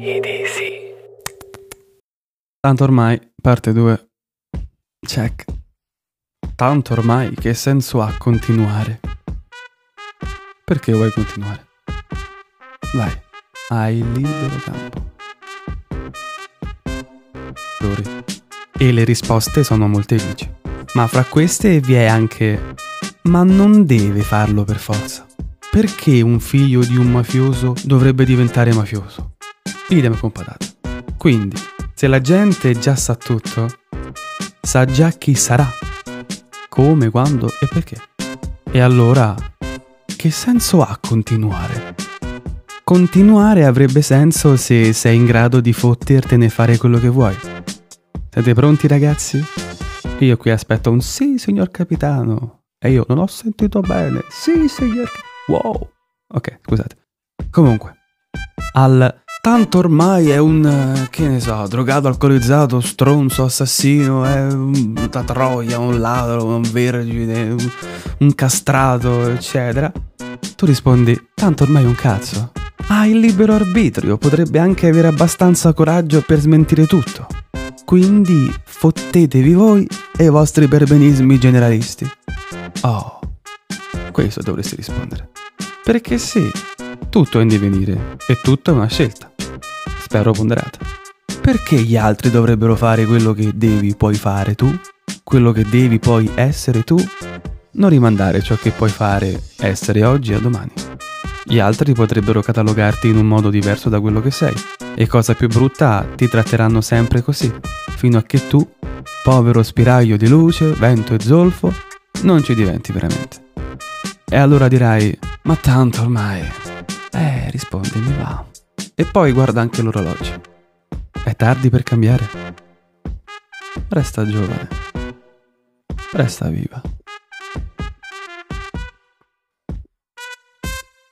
Easy. Tanto ormai, parte 2. Check. Tanto ormai, che senso ha continuare? Perché vuoi continuare? Vai, hai libero campo. E le risposte sono molteplici. Ma fra queste vi è anche... Ma non deve farlo per forza. Perché un figlio di un mafioso dovrebbe diventare mafioso? Idem con patate. Quindi, se la gente già sa tutto, sa già chi sarà, come, quando e perché. E allora, che senso ha continuare? Continuare avrebbe senso se sei in grado di fottertene fare quello che vuoi. Siete pronti ragazzi? Io qui aspetto un sì, signor capitano. E io non ho sentito bene. Sì, signor... Wow. Ok, scusate. Comunque, al tanto ormai è un, eh, che ne so, drogato, alcolizzato, stronzo, assassino, è un, da troia, un ladro, un vergine, un, un castrato, eccetera. Tu rispondi, tanto ormai è un cazzo. Ha il libero arbitrio, potrebbe anche avere abbastanza coraggio per smentire tutto. Quindi fottetevi voi e i vostri perbenismi generalisti. Oh, questo dovresti rispondere. Perché sì, tutto è in divenire e tutto è una scelta. Spero ponderata. Perché gli altri dovrebbero fare quello che devi poi fare tu? Quello che devi poi essere tu? Non rimandare ciò che puoi fare essere oggi a domani. Gli altri potrebbero catalogarti in un modo diverso da quello che sei. E cosa più brutta, ti tratteranno sempre così, fino a che tu, povero spiraglio di luce, vento e zolfo, non ci diventi veramente. E allora dirai, ma tanto ormai. Eh, rispondi, mi va. E poi guarda anche l'orologio. È tardi per cambiare. Resta giovane. Resta viva.